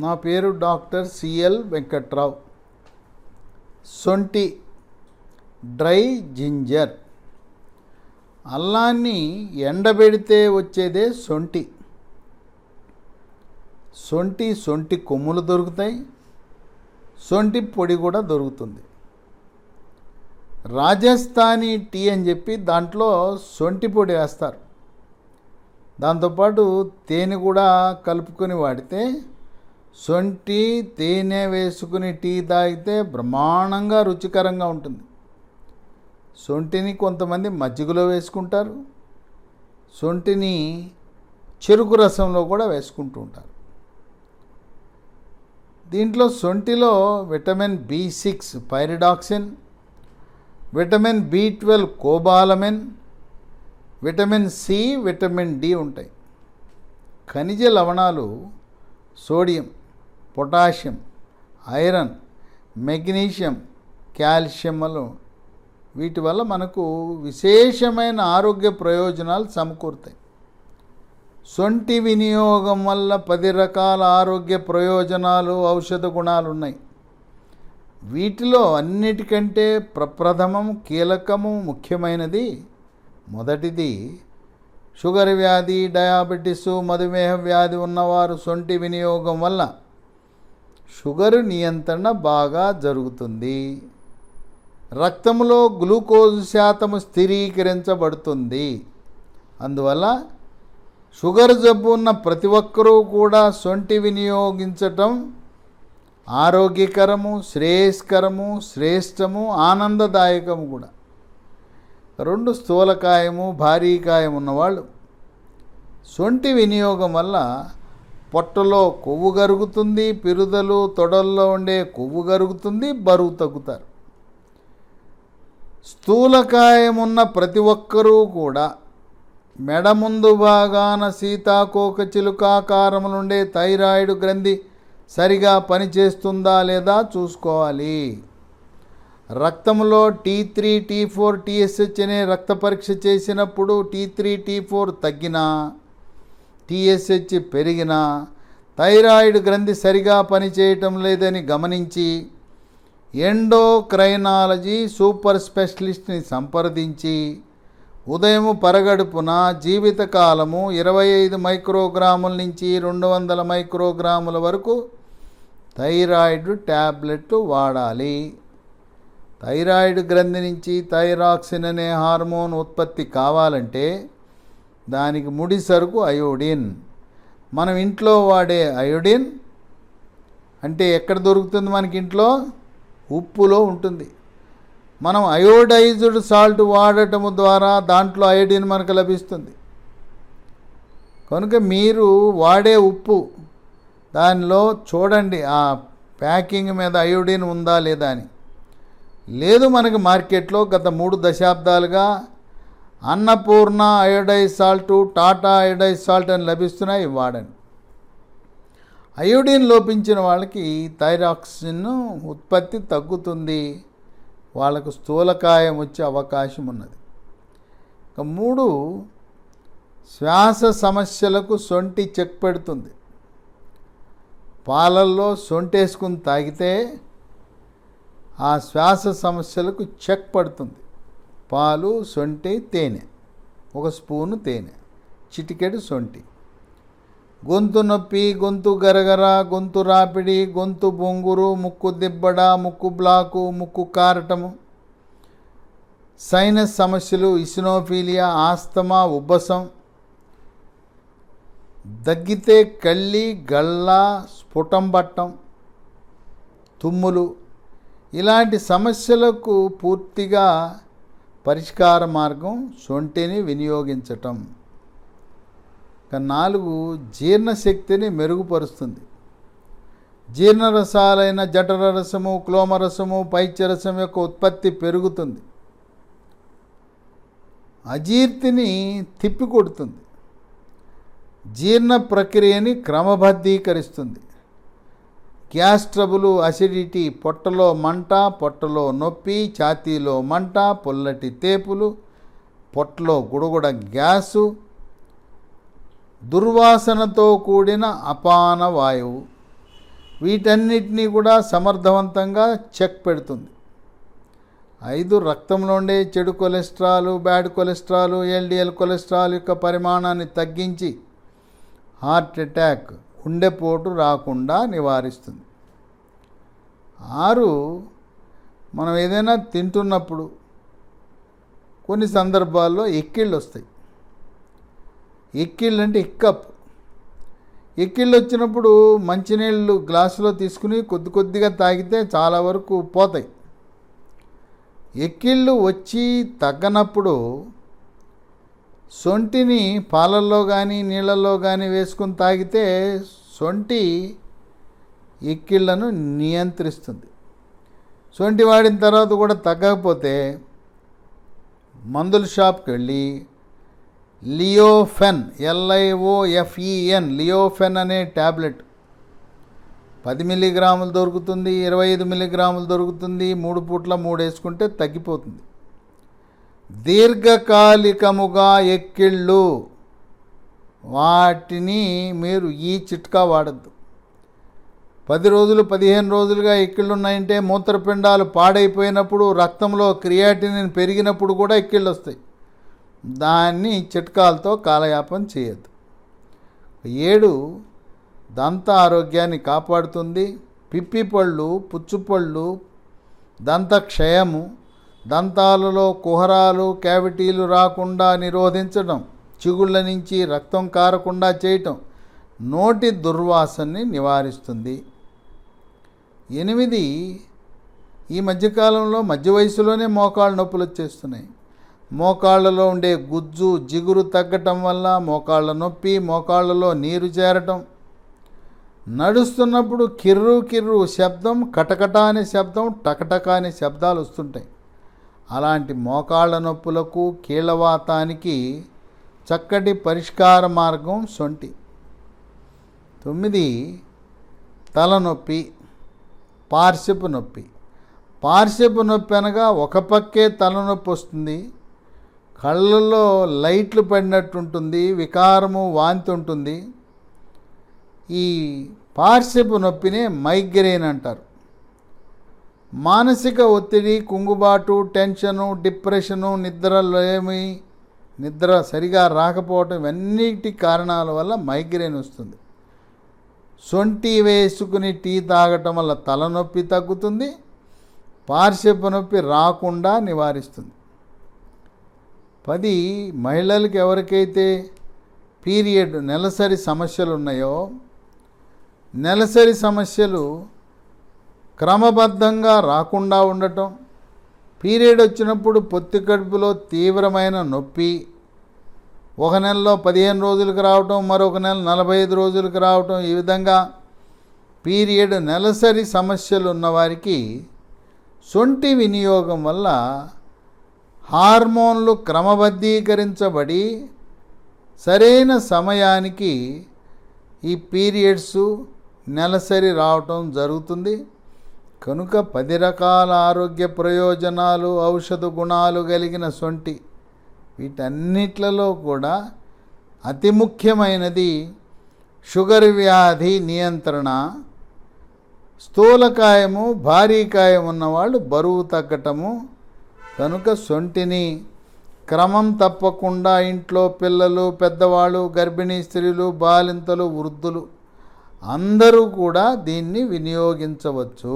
నా పేరు doctor CL Venkatrao. సొంటి డ్రై జింజర్. అల్లాన్ని ఎండబెడితే వచ్చేదే సొంటి. సొంటి సొంటి కొమ్ములు దొరుకుతాయి. సొంటి పొడి కూడా దొరుకుతుంది. రాజస్థానీ టీ అని చెప్పి దాంట్లో సొంటి పొడి వేస్తారు. దాంతోపాటు తేనె కూడా కలుపుకొని వాడితే సొంటి తేనె వేసుకుని టీ తాగితే బ్రహ్మాండంగా రుచికరంగా ఉంటుంది. సొంటిని కొంతమంది మజ్జిగలో వేసుకుంటారు సొంటిని చెరుకు రసంలో కూడా వేసుకుంటూ ఉంటారు. దీంట్లో సొంటిలో vitamin B six pyridoxine vitamin B twelve cobalamin vitamin C vitamin D ఉంటాయి. ఖనిజ లవణాలు సోడియం పొటాషియం ఐరన్ మెగ్నీషియం కాల్షియంలు వీటి వల్ల మనకు విశేషమైన ఆరోగ్య ప్రయోజనాలు సమకూరుతాయి. సొంటి వినియోగం వల్ల పది రకాల ఆరోగ్య ప్రయోజనాలు ఔషధ గుణాలు ఉన్నాయి. వీటిలో అన్నిటికంటే ప్రప్రథమం కీలకము ముఖ్యమైనది మొదటిది షుగర్ వ్యాధి డయాబెటీసు మధుమేహ వ్యాధి ఉన్నవారు సొంటి వినియోగం వల్ల షుగరు నియంత్రణ బాగా జరుగుతుంది. రక్తంలో గ్లూకోజ్ శాతము స్థిరీకరించబడుతుంది. అందువల్ల షుగర్ జబ్బు ఉన్న ప్రతి ఒక్కరూ కూడా సొంటి వినియోగించటం ఆరోగ్యకరము శ్రేయస్కరము శ్రేష్టము ఆనందదాయకము కూడా. రెండు స్థూలకాయము భారీకాయం ఉన్నవాళ్ళు. సొంటి వినియోగం వల్ల పొట్టలో కొవ్వు కరుగుతుంది పిరుదలు తొడల్లో ఉండే కొవ్వు కరుగుతుంది బరువు తగ్గుతారు. స్థూలకాయం ఉన్న ప్రతి ఒక్కరూ కూడా మెడ ముందు భాగాన సీతాకోక చిలుకాకారములుండే థైరాయిడ్ గ్రంథి సరిగా పనిచేస్తుందా లేదా చూసుకోవాలి. రక్తంలో T three T four TSH అనే రక్త పరీక్ష చేసినప్పుడు టీ త్రీ టీ ఫోర్ తగ్గినా టీఎస్హెచ్ పెరిగినా థైరాయిడ్ గ్రంథి సరిగా పనిచేయటం లేదని గమనించి ఎండోక్రైనాలజీ సూపర్ స్పెషలిస్ట్ని సంప్రదించి ఉదయం పరగడుపున జీవితకాలము ఇరవై ఐదు మైక్రోగ్రాముల నుంచి రెండు వందల మైక్రోగ్రాముల వరకు థైరాయిడ్ ట్యాబ్లెట్ వాడాలి. థైరాయిడ్ గ్రంథి నుంచి థైరాక్సిన్ అనే హార్మోన్ ఉత్పత్తి కావాలంటే దానికి ముడి సరుకు అయోడిన్. మనం ఇంట్లో వాడే అయోడిన్ అంటే ఎక్కడ దొరుకుతుంది మనకి ఇంట్లో? ఉప్పులో ఉంటుంది. మనం అయోడైజ్డ్ సాల్ట్ వాడటం ద్వారా దాంట్లో అయోడిన్ మనకు లభిస్తుంది. కనుక మీరు వాడే ఉప్పు దానిలో చూడండి ఆ ప్యాకింగ్ మీద అయోడిన్ ఉందా లేదా అని. లేదు మనకి మార్కెట్లో గత మూడు దశాబ్దాలుగా Annapurna iodise salt Tata iodise salt అని లభిస్తున్నాయి వాడండి అయోడిన్ లోపించిన వాళ్ళకి థైరాక్సిన్ ఉత్పత్తి తగ్గుతుంది. వాళ్ళకు స్థూలకాయం వచ్చే అవకాశం ఉన్నది. ఇక మూడు శ్వాస సమస్యలకు సొంటి చెక్ పెడుతుంది. పాలల్లో సొంటేసుకుని తాగితే ఆ శ్వాస సమస్యలకు చెక్ పడుతుంది. పాలు సొంటి తేనె. ఒక స్పూను తేనె. చిటికెడు సొంటి. గొంతు నొప్పి గొంతు గరగర గొంతు రాపిడి గొంతు బొంగురు ముక్కు దిబ్బడ ముక్కు బ్లాకు ముక్కు కారటము. సైనస్ సమస్యలు ఇసినోఫీలియా ఆస్తమా ఉబ్బసం. దగ్గితే కళ్ళి గళ్ళ స్ఫుటం పట్టం. తుమ్ములు. ఇలాంటి సమస్యలకు పూర్తిగా పరిష్కార మార్గం సొంటిని వినియోగించటం. నాలుగు జీర్ణశక్తిని మెరుగుపరుస్తుంది. జీర్ణరసాలైన జఠర రసము క్లోమరసము పైత్యరసం యొక్క ఉత్పత్తి పెరుగుతుంది. అజీర్తిని తిప్పికొడుతుంది. జీర్ణ ప్రక్రియని క్రమబద్ధీకరిస్తుంది. గ్యాస్ ట్రబులు అసిడిటీ పొట్టలో మంట పొట్టలో నొప్పి ఛాతీలో మంట పొల్లటి తేపులు పొట్టలో గుడగుడ గ్యాసు దుర్వాసనతో కూడిన అపాన వాయువు. వీటన్నిటినీ కూడా సమర్థవంతంగా చెక్ పెడుతుంది. ఐదు రక్తంలో ఉండే చెడు cholesterol bad cholesterol LDL cholesterol యొక్క పరిమాణాన్ని తగ్గించి హార్ట్ అటాక్ గుండెపోటు రాకుండా నివారిస్తుంది. ఆరు మనం ఏదైనా తింటున్నప్పుడు కొన్ని సందర్భాల్లో ఎక్కిళ్ళు వస్తాయి ఎక్కిళ్ళు అంటే ఇక్కప్ ఎక్కిళ్ళు వచ్చినప్పుడు మంచినీళ్ళు గ్లాసులో తీసుకుని కొద్ది కొద్దిగా తాగితే చాలా వరకు పోతాయి. ఎక్కిళ్ళు వచ్చి తగ్గనప్పుడు సొంటిని పాలల్లో కానీ నీళ్ళల్లో కానీ వేసుకుని తాగితే సొంటి ఎక్కిళ్ళను నియంత్రిస్తుంది. సొంటి వాడిన తర్వాత కూడా తగ్గకపోతే మందుల షాప్కి వెళ్ళి లియోఫెన్ ఎల్ఐఓఎఫ్ఈఎన్ లియోఫెన్ అనే ట్యాబ్లెట్ పది మిల్లీగ్రాములు దొరుకుతుంది ఇరవై ఐదు మిల్లీగ్రాములు దొరుకుతుంది మూడు పూట్ల మూడు వేసుకుంటే తగ్గిపోతుంది. దీర్ఘకాలికముగా ఎక్కిళ్ళు. వాటిని మీరు ఈ చిట్కా వాడద్దు. పది రోజులు పదిహేను రోజులుగా ఎక్కిళ్ళు ఉన్నాయంటే మూత్రపిండాలు పాడైపోయినప్పుడు రక్తంలో క్రియాటినిన్ పెరిగినప్పుడు కూడా ఎక్కిళ్ళు వస్తాయి దాన్ని చిట్కాలతో కాలయాపన చేయొద్దు. ఏడు దంత ఆరోగ్యాన్ని కాపాడుతుంది. పిప్పి పళ్ళు పుచ్చుపళ్ళు దంత క్షయము దంతాలలో కుహరాలు క్యావిటీలు రాకుండా నిరోధించడం చిగుళ్ళ నుంచి రక్తం కారకుండా చేయటం నోటి దుర్వాసనని నివారిస్తుంది. ఎనిమిది ఈ మధ్యకాలంలో మధ్య వయసులోనే మోకాళ్ళ నొప్పులు వచ్చేస్తున్నాయి. మోకాళ్ళలో ఉండే గుజ్జు జిగురు తగ్గటం వల్ల మోకాళ్ళ నొప్పి మోకాళ్ళలో నీరు చేరటం. నడుస్తున్నప్పుడు కిర్రు కిర్రు శబ్దం కటకట అనే శబ్దం టకటక అనే శబ్దాలు వస్తుంటాయి. అలాంటి మోకాళ్ళ నొప్పులకు కీళ్ళవాతానికి చక్కటి పరిష్కార మార్గం సొంటి. తొమ్మిది తలనొప్పి పార్శ్వపు నొప్పి. పార్శ్వపు నొప్పి అనగా ఒక పక్కే తలనొప్పి వస్తుంది. కళ్ళల్లో లైట్లు పడినట్టు ఉంటుంది వికారము వాంతి ఉంటుంది. ఈ పార్శ్వపు నొప్పినే మైగ్రేన్ అంటారు. మానసిక ఒత్తిడి కుంగుబాటు టెన్షను డిప్రెషను నిద్రలేమి నిద్ర సరిగా రాకపోవటం ఇవన్నిటి కారణాల వల్ల మైగ్రేన్ వస్తుంది. సొంటి వేసుకుని టీ తాగటం వల్ల తలనొప్పి తగ్గుతుంది పార్శ్వపు నొప్పి రాకుండా నివారిస్తుంది. పది మహిళలకు ఎవరికైతే పీరియడ్ నెలసరి సమస్యలు ఉన్నాయో నెలసరి సమస్యలు క్రమబద్ధంగా రాకుండా ఉండటం. పీరియడ్ వచ్చినప్పుడు పొత్తి కడుపులో తీవ్రమైన నొప్పి. ఒక నెలలో పదిహేను రోజులకు రావటం మరొక నెల నలభై ఐదు రోజులకు రావటం. ఈ విధంగా పీరియడ్ నెలసరి సమస్యలు ఉన్నవారికి సొంటి వినియోగం వల్ల హార్మోన్లు క్రమబద్ధీకరించబడి సరైన సమయానికి ఈ పీరియడ్స్ నెలసరి రావటం జరుగుతుంది. కనుక పది రకాల ఆరోగ్య ప్రయోజనాలు ఔషధ గుణాలు కలిగిన సొంటి వీటన్నిట్లలో కూడా అతి ముఖ్యమైనది షుగర్ వ్యాధి నియంత్రణ. స్థూలకాయము భారీకాయం ఉన్నవాళ్ళు బరువు తగ్గటము. కనుక సొంటిని క్రమం తప్పకుండా ఇంట్లో పిల్లలు పెద్దవాళ్ళు గర్భిణీ స్త్రీలు బాలింతలు వృద్ధులు అందరూ కూడా దీన్ని వినియోగించవచ్చు.